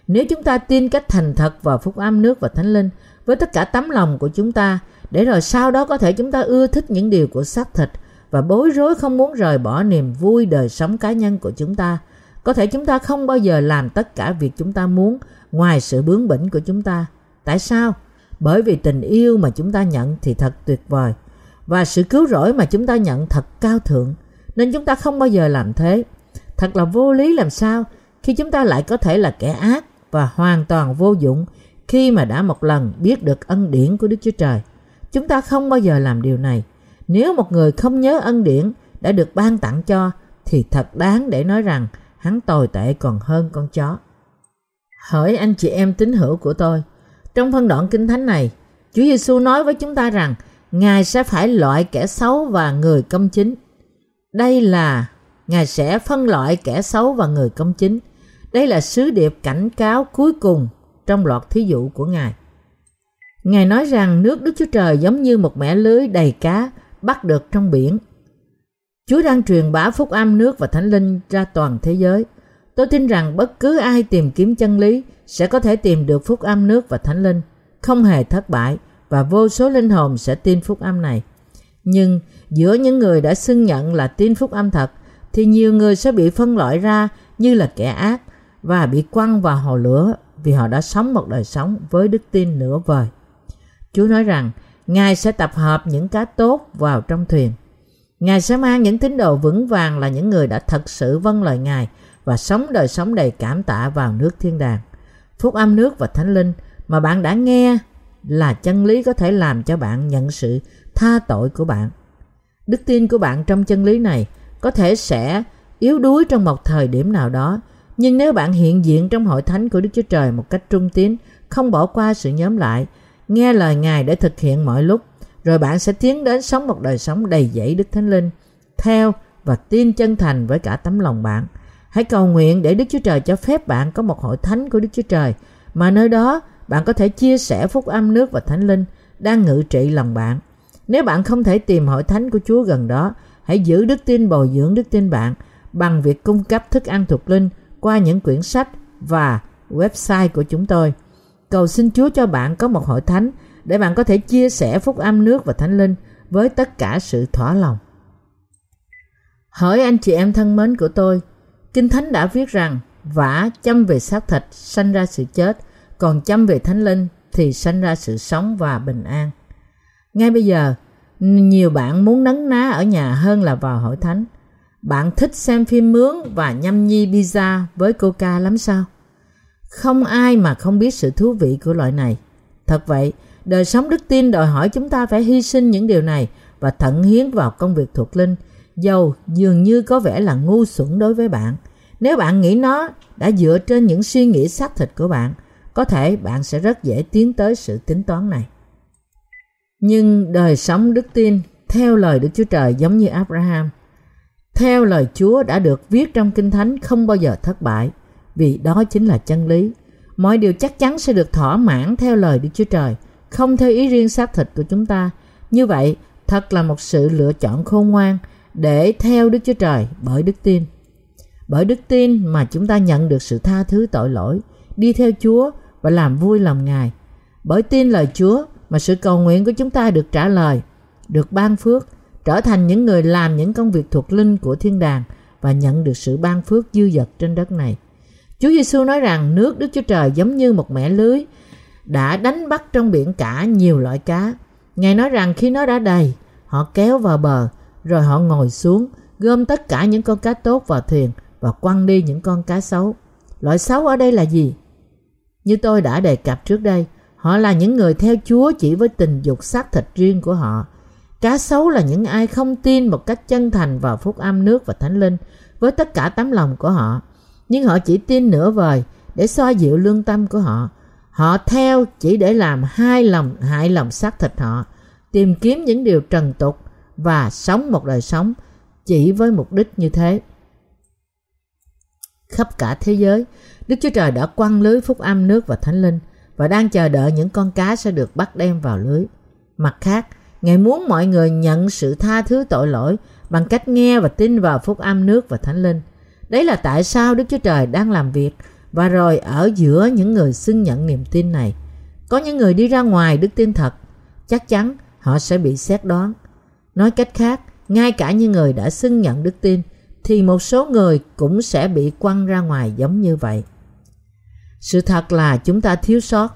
S1: Nếu chúng ta tin cách thành thật vào phúc âm nước và thánh linh với tất cả tấm lòng của chúng ta, để rồi sau đó có thể chúng ta ưa thích những điều của xác thịt và bối rối không muốn rời bỏ niềm vui đời sống cá nhân của chúng ta. Có thể chúng ta không bao giờ làm tất cả việc chúng ta muốn ngoài sự bướng bỉnh của chúng ta. Tại sao? Bởi vì tình yêu mà chúng ta nhận thì thật tuyệt vời và sự cứu rỗi mà chúng ta nhận thật cao thượng nên chúng ta không bao giờ làm thế. Thật là vô lý làm sao khi chúng ta lại có thể là kẻ ác và hoàn toàn vô dụng khi mà đã một lần biết được ân điển của Đức Chúa Trời. Chúng ta không bao giờ làm điều này. Nếu một người không nhớ ân điển đã được ban tặng cho thì thật đáng để nói rằng hắn tồi tệ còn hơn con chó. Hỏi anh chị em tín hữu của tôi, trong phân đoạn kinh thánh này, Chúa Giêsu nói với chúng ta rằng Ngài sẽ phải loại kẻ xấu và người công chính. Đây là Ngài sẽ phân loại kẻ xấu và người công chính. Đây là sứ điệp cảnh cáo cuối cùng trong loạt thí dụ của Ngài. Ngài nói rằng nước Đức Chúa Trời giống như một mẻ lưới đầy cá bắt được trong biển. Chúa đang truyền bá phúc âm nước và thánh linh ra toàn thế giới. Tôi tin rằng bất cứ ai tìm kiếm chân lý sẽ có thể tìm được phúc âm nước và thánh linh, không hề thất bại và vô số linh hồn sẽ tin phúc âm này. Nhưng giữa những người đã xưng nhận là tin phúc âm thật thì nhiều người sẽ bị phân loại ra như là kẻ ác và bị quăng vào hồ lửa vì họ đã sống một đời sống với đức tin nửa vời. Chúa nói rằng Ngài sẽ tập hợp những cá tốt vào trong thuyền. Ngài sẽ mang những tín đồ vững vàng là những người đã thật sự vâng lời Ngài và sống đời sống đầy cảm tạ vào nước thiên đàng. Phúc âm nước và thánh linh mà bạn đã nghe là chân lý có thể làm cho bạn nhận sự tha tội của bạn. Đức tin của bạn trong chân lý này có thể sẽ yếu đuối trong một thời điểm nào đó, nhưng nếu bạn hiện diện trong hội thánh của Đức Chúa Trời một cách trung tín, không bỏ qua sự nhóm lại, nghe lời Ngài để thực hiện mọi lúc, rồi bạn sẽ tiến đến sống một đời sống đầy dẫy Đức Thánh Linh, theo và tin chân thành với cả tấm lòng bạn. Hãy cầu nguyện để Đức Chúa Trời cho phép bạn có một hội thánh của Đức Chúa Trời, mà nơi đó bạn có thể chia sẻ phúc âm nước và thánh linh đang ngự trị lòng bạn. Nếu bạn không thể tìm hội thánh của Chúa gần đó, hãy giữ đức tin bồi dưỡng đức tin bạn bằng việc cung cấp thức ăn thuộc linh qua những quyển sách và website của chúng tôi. Cầu xin Chúa cho bạn có một hội thánh để bạn có thể chia sẻ phúc âm nước và thánh linh với tất cả sự thỏa lòng. Hỏi anh chị em thân mến của tôi, Kinh Thánh đã viết rằng vả chăm về xác thịt sanh ra sự chết, còn chăm về thánh linh thì sanh ra sự sống và bình an. Ngay bây giờ, nhiều bạn muốn nấn ná ở nhà hơn là vào hội thánh. Bạn thích xem phim mướn và nhâm nhi pizza với coca lắm sao? Không ai mà không biết sự thú vị của loại này. Thật vậy, đời sống đức tin đòi hỏi chúng ta phải hy sinh những điều này và thận hiến vào công việc thuộc linh, dầu dường như có vẻ là ngu xuẩn đối với bạn. Nếu bạn nghĩ nó đã dựa trên những suy nghĩ xác thịt của bạn, có thể bạn sẽ rất dễ tiến tới sự tính toán này. Nhưng đời sống đức tin theo lời Đức Chúa Trời giống như Abraham, theo lời Chúa đã được viết trong Kinh Thánh không bao giờ thất bại, vì đó chính là chân lý. Mọi điều chắc chắn sẽ được thỏa mãn theo lời Đức Chúa Trời, không theo ý riêng xác thịt của chúng ta. Như vậy, thật là một sự lựa chọn khôn ngoan để theo Đức Chúa Trời bởi đức tin. Bởi đức tin mà chúng ta nhận được sự tha thứ tội lỗi, đi theo Chúa và làm vui lòng Ngài. Bởi tin lời Chúa mà sự cầu nguyện của chúng ta được trả lời, được ban phước, trở thành những người làm những công việc thuộc linh của thiên đàng và nhận được sự ban phước dư dật trên đất này. Chúa Giêsu nói rằng nước Đức Chúa Trời giống như một mẻ lưới đã đánh bắt trong biển cả nhiều loại cá. Ngài nói rằng khi nó đã đầy, họ kéo vào bờ, rồi họ ngồi xuống, gom tất cả những con cá tốt vào thuyền và quăng đi những con cá xấu. Loại xấu ở đây là gì? Như tôi đã đề cập trước đây, họ là những người theo Chúa chỉ với tình dục xác thịt riêng của họ. Cá xấu là những ai không tin một cách chân thành vào phúc âm nước và thánh linh với tất cả tấm lòng của họ. Nhưng họ chỉ tin nửa vời để xoa dịu lương tâm của họ. Họ theo chỉ để làm hai lòng hại lòng xác thịt họ, tìm kiếm những điều trần tục và sống một đời sống chỉ với mục đích như thế. Khắp cả thế giới, Đức Chúa Trời đã quăng lưới phúc âm nước và thánh linh và đang chờ đợi những con cá sẽ được bắt đem vào lưới. Mặt khác, Ngài muốn mọi người nhận sự tha thứ tội lỗi bằng cách nghe và tin vào phúc âm nước và thánh linh. Đấy là tại sao Đức Chúa Trời đang làm việc và rồi ở giữa những người xưng nhận niềm tin này. Có những người đi ra ngoài đức tin thật, chắc chắn họ sẽ bị xét đoán. Nói cách khác, ngay cả những người đã xưng nhận đức tin thì một số người cũng sẽ bị quăng ra ngoài giống như vậy. Sự thật là chúng ta thiếu sót,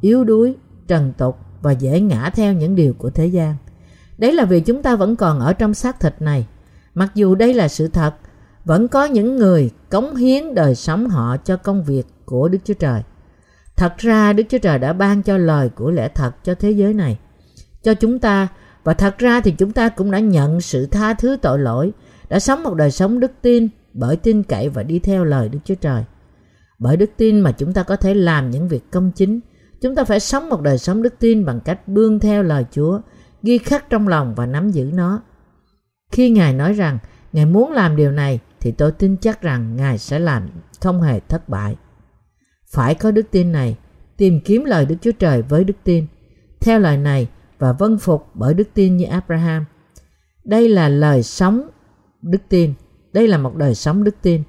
S1: yếu đuối, trần tục và dễ ngã theo những điều của thế gian. Đấy là vì chúng ta vẫn còn ở trong xác thịt này. Mặc dù đây là sự thật, vẫn có những người cống hiến đời sống họ cho công việc của Đức Chúa Trời. Thật ra Đức Chúa Trời đã ban cho lời của lẽ thật cho thế giới này, cho chúng ta và thật ra thì chúng ta cũng đã nhận sự tha thứ tội lỗi, đã sống một đời sống đức tin bởi tin cậy và đi theo lời Đức Chúa Trời. Bởi đức tin mà chúng ta có thể làm những việc công chính, chúng ta phải sống một đời sống đức tin bằng cách bươn theo lời Chúa, ghi khắc trong lòng và nắm giữ nó. Khi Ngài nói rằng Ngài muốn làm điều này thì tôi tin chắc rằng Ngài sẽ làm không hề thất bại. Phải có đức tin này, tìm kiếm lời Đức Chúa Trời với đức tin. theo lời này và vâng phục bởi đức tin như Abraham. Đây là lời sống đức tin. Đây là một đời sống đức tin.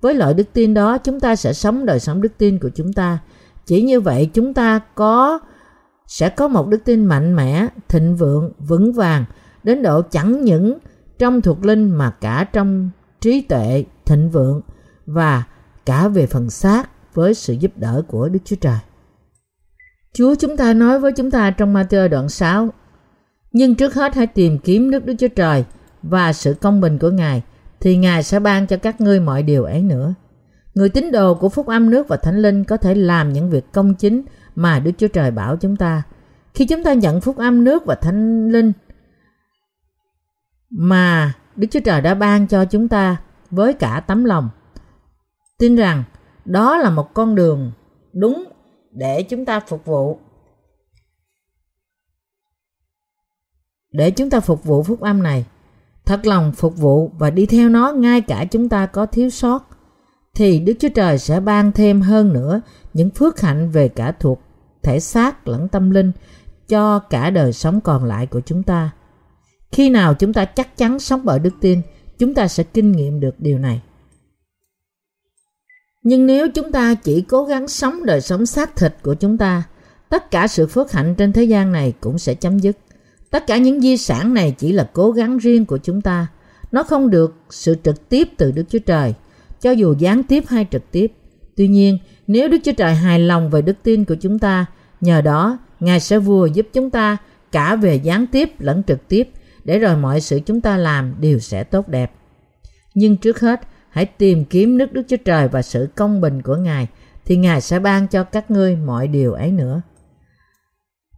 S1: Với loại đức tin đó, chúng ta sẽ sống đời sống đức tin của chúng ta. Chỉ như vậy chúng ta có sẽ có một đức tin mạnh mẽ, thịnh vượng, vững vàng đến độ chẳng những trong thuộc linh mà cả trong trí tuệ, thịnh vượng và cả về phần xác với sự giúp đỡ của Đức Chúa Trời. Chúa chúng ta nói với chúng ta trong Matthew đoạn 6 Nhưng trước hết hãy tìm kiếm nước Đức Chúa Trời và sự công bình của Ngài, thì Ngài sẽ ban cho các ngươi mọi điều ấy nữa. Người tín đồ của Phúc Âm nước và Thánh Linh có thể làm những việc công chính mà Đức Chúa Trời bảo chúng ta. Khi chúng ta nhận Phúc Âm nước và Thánh Linh mà Đức Chúa Trời đã ban cho chúng ta với cả tấm lòng. Tin rằng đó là một con đường đúng để chúng ta phục vụ để chúng ta phục vụ phúc âm này thật lòng phục vụ và đi theo nó ngay cả chúng ta có thiếu sót thì Đức Chúa Trời sẽ ban thêm hơn nữa những phước hạnh về cả thuộc thể xác lẫn tâm linh cho cả đời sống còn lại của chúng ta. Khi nào chúng ta chắc chắn sống bởi đức tin, chúng ta sẽ kinh nghiệm được điều này. Nhưng nếu chúng ta chỉ cố gắng sống đời sống xác thịt của chúng ta, tất cả sự phước hạnh trên thế gian này cũng sẽ chấm dứt. Tất cả những di sản này chỉ là cố gắng riêng của chúng ta. Nó không được sự trực tiếp từ Đức Chúa Trời, cho dù gián tiếp hay trực tiếp. Tuy nhiên, nếu Đức Chúa Trời hài lòng về đức tin của chúng ta, nhờ đó Ngài sẽ vừa giúp chúng ta cả về gián tiếp lẫn trực tiếp, để rồi mọi sự chúng ta làm đều sẽ tốt đẹp. Nhưng trước hết, hãy tìm kiếm nước Đức Chúa Trời và sự công bình của Ngài, thì Ngài sẽ ban cho các ngươi mọi điều ấy nữa.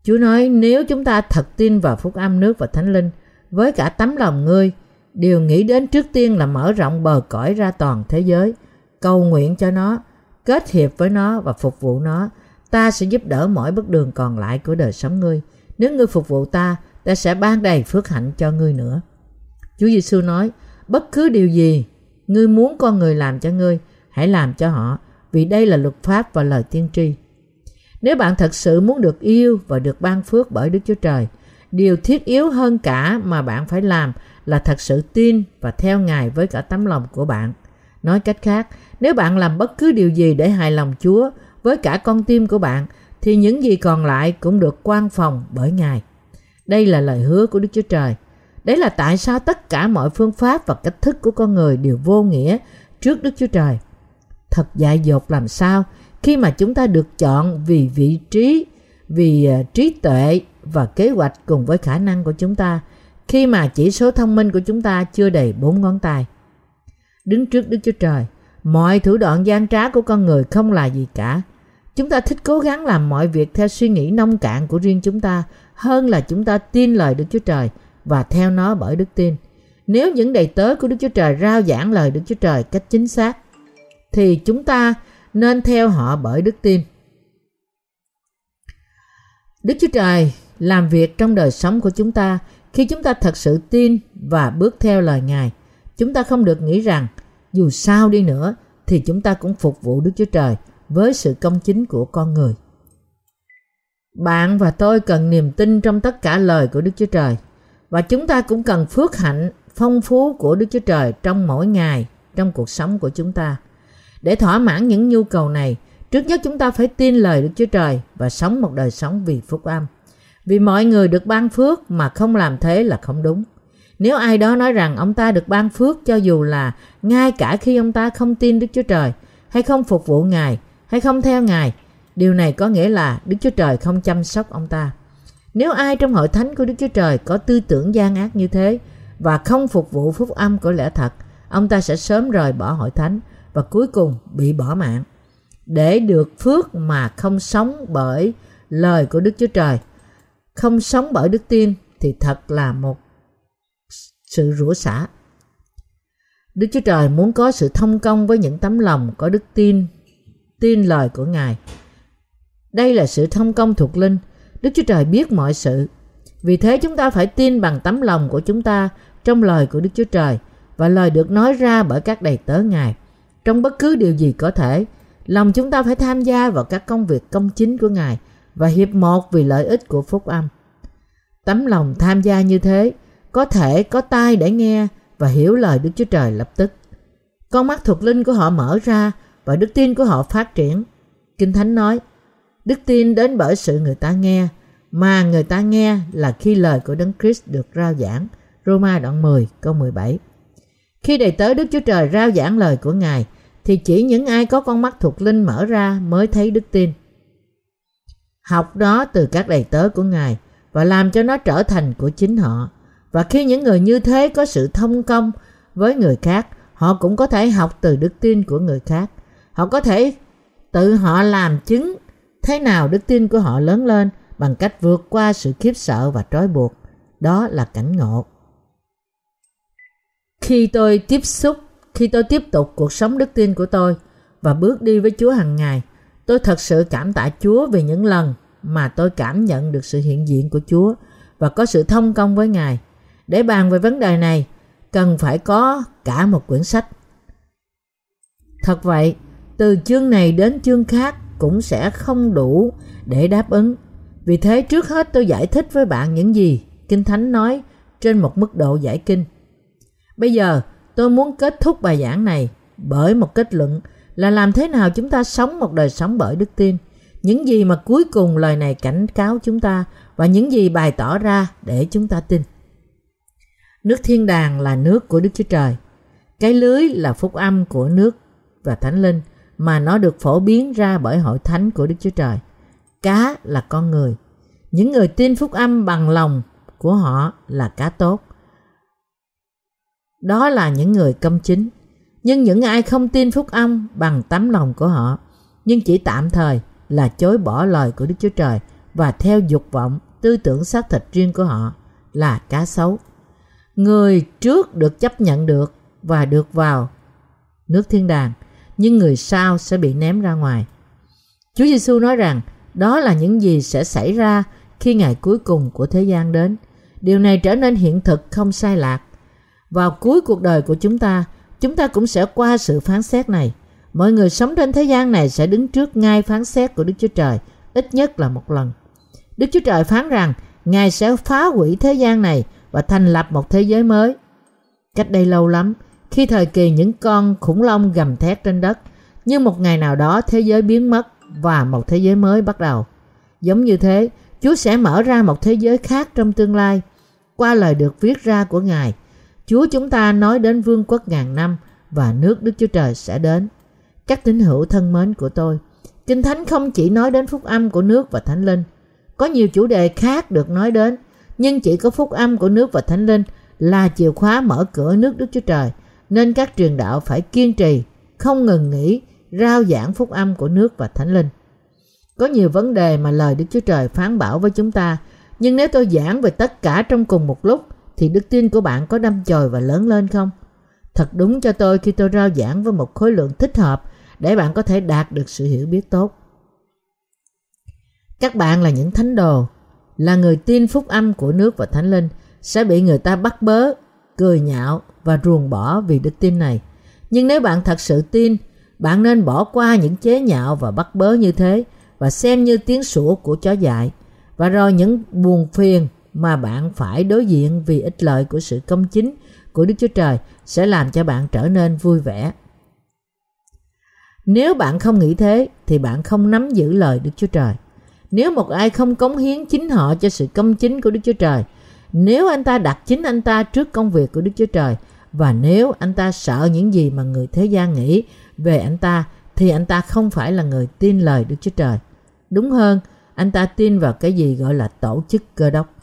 S1: Chúa nói nếu chúng ta thật tin vào phúc âm nước và thánh linh, với cả tấm lòng ngươi, điều nghĩ đến trước tiên là mở rộng bờ cõi ra toàn thế giới, cầu nguyện cho nó, kết hiệp với nó và phục vụ nó. Ta sẽ giúp đỡ mỗi bước đường còn lại của đời sống ngươi. Nếu ngươi phục vụ ta, ta sẽ ban đầy phước hạnh cho ngươi nữa. Chúa Giêsu nói, bất cứ điều gì Ngươi muốn con người làm cho ngươi, hãy làm cho họ, vì đây là luật pháp và lời tiên tri. Nếu bạn thật sự muốn được yêu và được ban phước bởi Đức Chúa Trời, điều thiết yếu hơn cả mà bạn phải làm là thật sự tin và theo Ngài với cả tấm lòng của bạn. Nói cách khác, nếu bạn làm bất cứ điều gì để hài lòng Chúa với cả con tim của bạn, thì những gì còn lại cũng được quan phòng bởi Ngài. Đây là lời hứa của Đức Chúa Trời. Đấy là tại sao tất cả mọi phương pháp và cách thức của con người đều vô nghĩa trước Đức Chúa Trời. Thật dại dột làm sao khi mà chúng ta được chọn vì vị trí, vì à, trí tuệ và kế hoạch cùng với khả năng của chúng ta khi mà chỉ số thông minh của chúng ta chưa đầy bốn ngón tay. Đứng trước Đức Chúa Trời, mọi thủ đoạn gian trá của con người không là gì cả. Chúng ta thích cố gắng làm mọi việc theo suy nghĩ nông cạn của riêng chúng ta hơn là chúng ta tin lời Đức Chúa Trời và theo nó bởi đức tin. Nếu những đầy tớ của Đức Chúa Trời rao giảng lời Đức Chúa Trời cách chính xác, thì chúng ta nên theo họ bởi đức tin. Đức Chúa Trời làm việc trong đời sống của chúng ta khi chúng ta thật sự tin và bước theo lời Ngài. Chúng ta không được nghĩ rằng dù sao đi nữa thì chúng ta cũng phục vụ Đức Chúa Trời với sự công chính của con người. Bạn và tôi cần niềm tin trong tất cả lời của Đức Chúa Trời và chúng ta cũng cần phước hạnh phong phú của Đức Chúa Trời trong mỗi ngày trong cuộc sống của chúng ta. Để thỏa mãn những nhu cầu này, trước nhất chúng ta phải tin lời Đức Chúa Trời và sống một đời sống vì phúc âm. Vì mọi người được ban phước mà không làm thế là không đúng. Nếu ai đó nói rằng ông ta được ban phước cho dù là ngay cả khi ông ta không tin Đức Chúa Trời, hay không phục vụ Ngài, hay không theo Ngài, điều này có nghĩa là Đức Chúa Trời không chăm sóc ông ta. Nếu ai trong hội thánh của Đức Chúa Trời có tư tưởng gian ác như thế và không phục vụ phúc âm của lẽ thật, ông ta sẽ sớm rời bỏ hội thánh và cuối cùng bị bỏ mạng. Để được phước mà không sống bởi lời của Đức Chúa Trời, không sống bởi đức tin thì thật là một sự rủa xả. Đức Chúa Trời muốn có sự thông công với những tấm lòng có đức tin, tin lời của Ngài. Đây là sự thông công thuộc linh Đức Chúa Trời biết mọi sự. Vì thế chúng ta phải tin bằng tấm lòng của chúng ta trong lời của Đức Chúa Trời và lời được nói ra bởi các đầy tớ Ngài. Trong bất cứ điều gì có thể, lòng chúng ta phải tham gia vào các công việc công chính của Ngài và hiệp một vì lợi ích của phúc âm. Tấm lòng tham gia như thế có thể có tai để nghe và hiểu lời Đức Chúa Trời lập tức. Con mắt thuộc linh của họ mở ra và đức tin của họ phát triển. Kinh Thánh nói, đức tin đến bởi sự người ta nghe, mà người ta nghe là khi lời của Đấng Christ được rao giảng. Roma đoạn 10 câu 17 Khi đầy tớ Đức Chúa Trời rao giảng lời của Ngài, thì chỉ những ai có con mắt thuộc linh mở ra mới thấy đức tin. Học đó từ các đầy tớ của Ngài và làm cho nó trở thành của chính họ. Và khi những người như thế có sự thông công với người khác, họ cũng có thể học từ đức tin của người khác. Họ có thể tự họ làm chứng thế nào đức tin của họ lớn lên bằng cách vượt qua sự khiếp sợ và trói buộc. Đó là cảnh ngộ. Khi tôi tiếp xúc, khi tôi tiếp tục cuộc sống đức tin của tôi và bước đi với Chúa hàng ngày, tôi thật sự cảm tạ Chúa vì những lần mà tôi cảm nhận được sự hiện diện của Chúa và có sự thông công với Ngài. Để bàn về vấn đề này, cần phải có cả một quyển sách. Thật vậy, từ chương này đến chương khác cũng sẽ không đủ để đáp ứng. Vì thế trước hết tôi giải thích với bạn những gì Kinh Thánh nói trên một mức độ giải kinh. Bây giờ, tôi muốn kết thúc bài giảng này bởi một kết luận là làm thế nào chúng ta sống một đời sống bởi đức tin. Những gì mà cuối cùng lời này cảnh cáo chúng ta và những gì bày tỏ ra để chúng ta tin. Nước thiên đàng là nước của Đức Chúa Trời. Cái lưới là phúc âm của nước và thánh linh mà nó được phổ biến ra bởi hội thánh của Đức Chúa Trời. Cá là con người. Những người tin phúc âm bằng lòng của họ là cá tốt. Đó là những người công chính. Nhưng những ai không tin phúc âm bằng tấm lòng của họ, nhưng chỉ tạm thời là chối bỏ lời của Đức Chúa Trời và theo dục vọng, tư tưởng xác thịt riêng của họ là cá xấu. Người trước được chấp nhận được và được vào nước thiên đàng, nhưng người sau sẽ bị ném ra ngoài. Chúa Giêsu nói rằng đó là những gì sẽ xảy ra khi ngày cuối cùng của thế gian đến. Điều này trở nên hiện thực không sai lạc. Vào cuối cuộc đời của chúng ta, chúng ta cũng sẽ qua sự phán xét này. Mọi người sống trên thế gian này sẽ đứng trước ngay phán xét của Đức Chúa Trời, ít nhất là một lần. Đức Chúa Trời phán rằng Ngài sẽ phá hủy thế gian này và thành lập một thế giới mới. Cách đây lâu lắm, khi thời kỳ những con khủng long gầm thét trên đất, nhưng một ngày nào đó thế giới biến mất và một thế giới mới bắt đầu. Giống như thế, Chúa sẽ mở ra một thế giới khác trong tương lai. Qua lời được viết ra của Ngài, Chúa chúng ta nói đến vương quốc ngàn năm và nước Đức Chúa Trời sẽ đến. Các tín hữu thân mến của tôi, Kinh Thánh không chỉ nói đến phúc âm của nước và Thánh Linh. Có nhiều chủ đề khác được nói đến, nhưng chỉ có phúc âm của nước và Thánh Linh là chìa khóa mở cửa nước Đức Chúa Trời, nên các truyền đạo phải kiên trì, không ngừng nghỉ, rao giảng phúc âm của nước và Thánh Linh. Có nhiều vấn đề mà lời Đức Chúa Trời phán bảo với chúng ta, nhưng nếu tôi giảng về tất cả trong cùng một lúc, thì đức tin của bạn có đâm chồi và lớn lên không? Thật đúng cho tôi khi tôi rao giảng với một khối lượng thích hợp để bạn có thể đạt được sự hiểu biết tốt. Các bạn là những thánh đồ, là người tin phúc âm của nước và thánh linh sẽ bị người ta bắt bớ, cười nhạo và ruồng bỏ vì đức tin này. Nhưng nếu bạn thật sự tin, bạn nên bỏ qua những chế nhạo và bắt bớ như thế và xem như tiếng sủa của chó dại. Và rồi những buồn phiền mà bạn phải đối diện vì ích lợi của sự công chính của Đức Chúa Trời sẽ làm cho bạn trở nên vui vẻ. Nếu bạn không nghĩ thế thì bạn không nắm giữ lời Đức Chúa Trời. Nếu một ai không cống hiến chính họ cho sự công chính của Đức Chúa Trời, nếu anh ta đặt chính anh ta trước công việc của Đức Chúa Trời và nếu anh ta sợ những gì mà người thế gian nghĩ về anh ta thì anh ta không phải là người tin lời Đức Chúa Trời. Đúng hơn, anh ta tin vào cái gì gọi là tổ chức cơ đốc.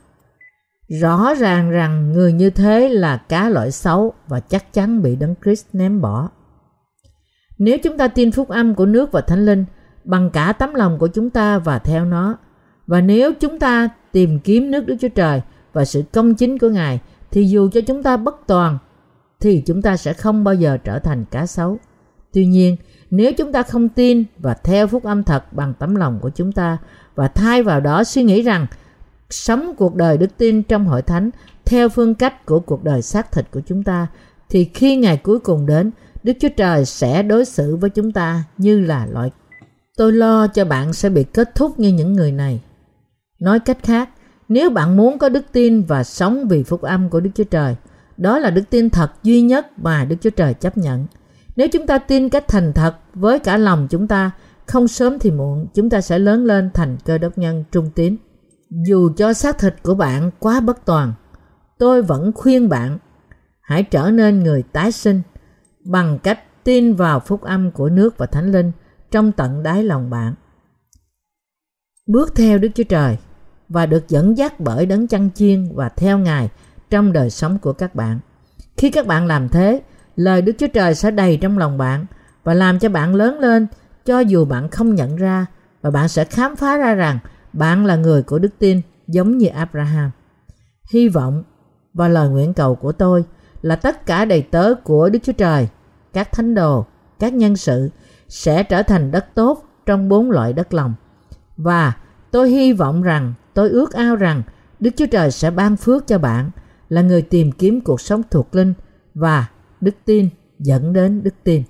S1: Rõ ràng rằng người như thế là cá loại xấu và chắc chắn bị Đấng Christ ném bỏ. Nếu chúng ta tin phúc âm của nước và thánh linh bằng cả tấm lòng của chúng ta và theo nó, và nếu chúng ta tìm kiếm nước Đức Chúa Trời và sự công chính của Ngài, thì dù cho chúng ta bất toàn, thì chúng ta sẽ không bao giờ trở thành cá xấu. Tuy nhiên, nếu chúng ta không tin và theo phúc âm thật bằng tấm lòng của chúng ta và thay vào đó suy nghĩ rằng sống cuộc đời đức tin trong hội thánh theo phương cách của cuộc đời xác thịt của chúng ta thì khi ngày cuối cùng đến Đức Chúa Trời sẽ đối xử với chúng ta như là loại Tôi lo cho bạn sẽ bị kết thúc như những người này. Nói cách khác, nếu bạn muốn có đức tin và sống vì phúc âm của Đức Chúa Trời, đó là đức tin thật duy nhất mà Đức Chúa Trời chấp nhận. Nếu chúng ta tin cách thành thật với cả lòng chúng ta, không sớm thì muộn, chúng ta sẽ lớn lên thành cơ đốc nhân trung tín. Dù cho xác thịt của bạn quá bất toàn, tôi vẫn khuyên bạn hãy trở nên người tái sinh bằng cách tin vào phúc âm của nước và thánh linh trong tận đáy lòng bạn. Bước theo Đức Chúa Trời và được dẫn dắt bởi đấng chăn chiên và theo Ngài trong đời sống của các bạn. Khi các bạn làm thế, lời Đức Chúa Trời sẽ đầy trong lòng bạn và làm cho bạn lớn lên cho dù bạn không nhận ra và bạn sẽ khám phá ra rằng bạn là người của đức tin giống như Abraham. Hy vọng và lời nguyện cầu của tôi là tất cả đầy tớ của Đức Chúa Trời, các thánh đồ, các nhân sự sẽ trở thành đất tốt trong bốn loại đất lòng. Và tôi hy vọng rằng, tôi ước ao rằng Đức Chúa Trời sẽ ban phước cho bạn, là người tìm kiếm cuộc sống thuộc linh và đức tin dẫn đến đức tin.